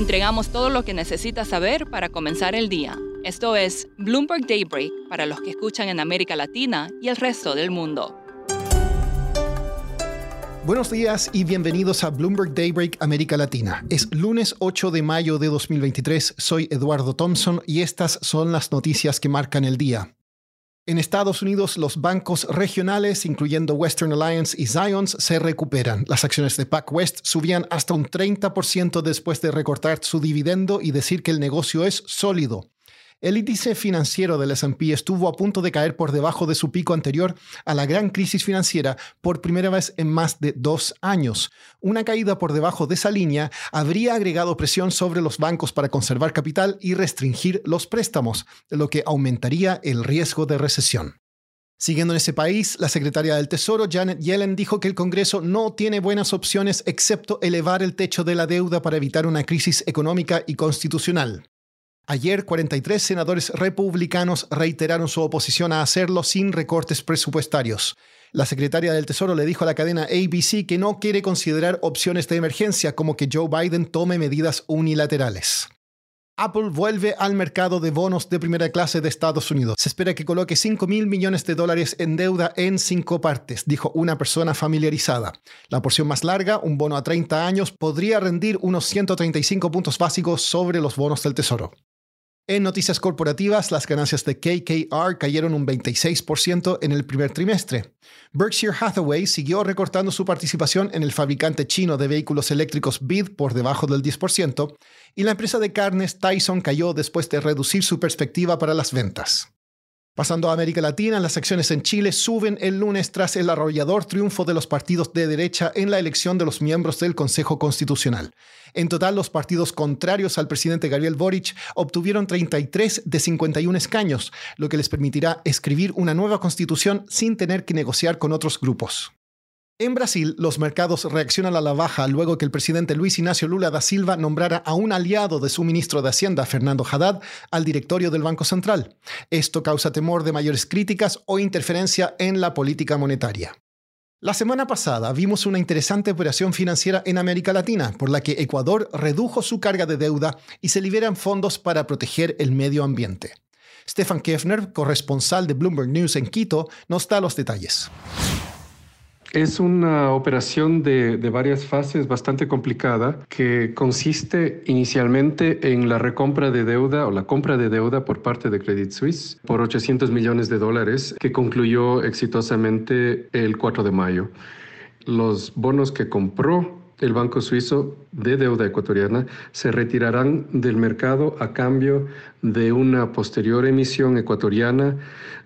entregamos todo lo que necesita saber para comenzar el día. Esto es Bloomberg Daybreak para los que escuchan en América Latina y el resto del mundo. Buenos días y bienvenidos a Bloomberg Daybreak América Latina. Es lunes 8 de mayo de 2023, soy Eduardo Thompson y estas son las noticias que marcan el día. En Estados Unidos, los bancos regionales, incluyendo Western Alliance y Zions, se recuperan. Las acciones de PacWest subían hasta un 30% después de recortar su dividendo y decir que el negocio es sólido. El índice financiero del S&P estuvo a punto de caer por debajo de su pico anterior a la gran crisis financiera por primera vez en más de dos años. Una caída por debajo de esa línea habría agregado presión sobre los bancos para conservar capital y restringir los préstamos, lo que aumentaría el riesgo de recesión. Siguiendo en ese país, la secretaria del Tesoro, Janet Yellen, dijo que el Congreso no tiene buenas opciones excepto elevar el techo de la deuda para evitar una crisis económica y constitucional. Ayer, 43 senadores republicanos reiteraron su oposición a hacerlo sin recortes presupuestarios. La secretaria del Tesoro le dijo a la cadena ABC que no quiere considerar opciones de emergencia como que Joe Biden tome medidas unilaterales. Apple vuelve al mercado de bonos de primera clase de Estados Unidos. Se espera que coloque 5 mil millones de dólares en deuda en cinco partes, dijo una persona familiarizada. La porción más larga, un bono a 30 años, podría rendir unos 135 puntos básicos sobre los bonos del Tesoro. En noticias corporativas, las ganancias de KKR cayeron un 26% en el primer trimestre. Berkshire Hathaway siguió recortando su participación en el fabricante chino de vehículos eléctricos BID por debajo del 10%, y la empresa de carnes Tyson cayó después de reducir su perspectiva para las ventas. Pasando a América Latina, las acciones en Chile suben el lunes tras el arrollador triunfo de los partidos de derecha en la elección de los miembros del Consejo Constitucional. En total, los partidos contrarios al presidente Gabriel Boric obtuvieron 33 de 51 escaños, lo que les permitirá escribir una nueva constitución sin tener que negociar con otros grupos. En Brasil, los mercados reaccionan a la baja luego que el presidente Luis Ignacio Lula da Silva nombrara a un aliado de su ministro de Hacienda, Fernando Haddad, al directorio del Banco Central. Esto causa temor de mayores críticas o interferencia en la política monetaria. La semana pasada vimos una interesante operación financiera en América Latina, por la que Ecuador redujo su carga de deuda y se liberan fondos para proteger el medio ambiente. Stefan Kefner, corresponsal de Bloomberg News en Quito, nos da los detalles. Es una operación de, varias fases bastante complicada que consiste inicialmente en la recompra de deuda o la compra de deuda por parte de Credit Suisse por 800 millones de dólares que concluyó exitosamente el 4 de mayo. Los bonos que compró el Banco Suizo de deuda ecuatoriana se retirarán del mercado a cambio de una posterior emisión ecuatoriana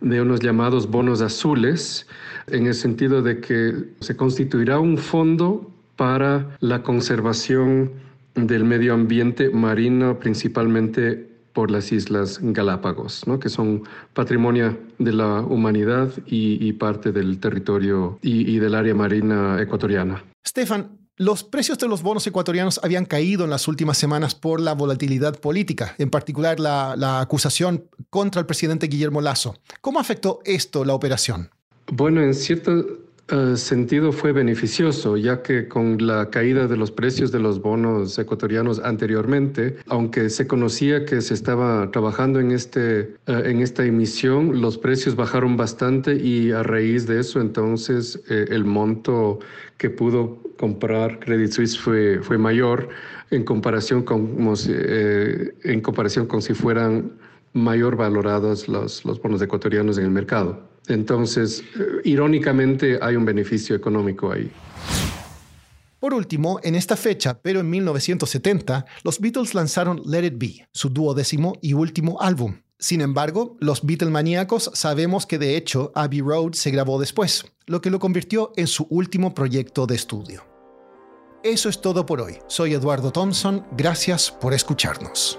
de unos llamados bonos azules, en el sentido de que se constituirá un fondo para la conservación del medio ambiente marino, principalmente por las Islas Galápagos, que son patrimonio de la humanidad y, parte del territorio y, y del área marina ecuatoriana. Stefan, los precios de los bonos ecuatorianos habían caído en las últimas semanas por la volatilidad política, en particular la, acusación contra el presidente Guillermo Lazo. ¿Cómo afectó esto la operación? Bueno, en cierto eh, sentido fue beneficioso, ya que con la caída de los precios de los bonos ecuatorianos anteriormente, aunque se conocía que se estaba trabajando en, este, eh, en esta emisión, los precios bajaron bastante y a raíz de eso entonces eh, el monto que pudo comprar Credit Suisse fue, fue mayor en comparación con, en comparación con si fueran mayor valorados los, los bonos ecuatorianos en el mercado. Entonces, eh, irónicamente, hay un beneficio económico ahí. Por último, en esta fecha, pero en 1970, los Beatles lanzaron Let It Be, su duodécimo y último álbum. Sin embargo, los Beatlemaníacos sabemos que de hecho Abbey Road se grabó después, lo que lo convirtió en su último proyecto de estudio. Eso es todo por hoy. Soy Eduardo Thompson, gracias por escucharnos.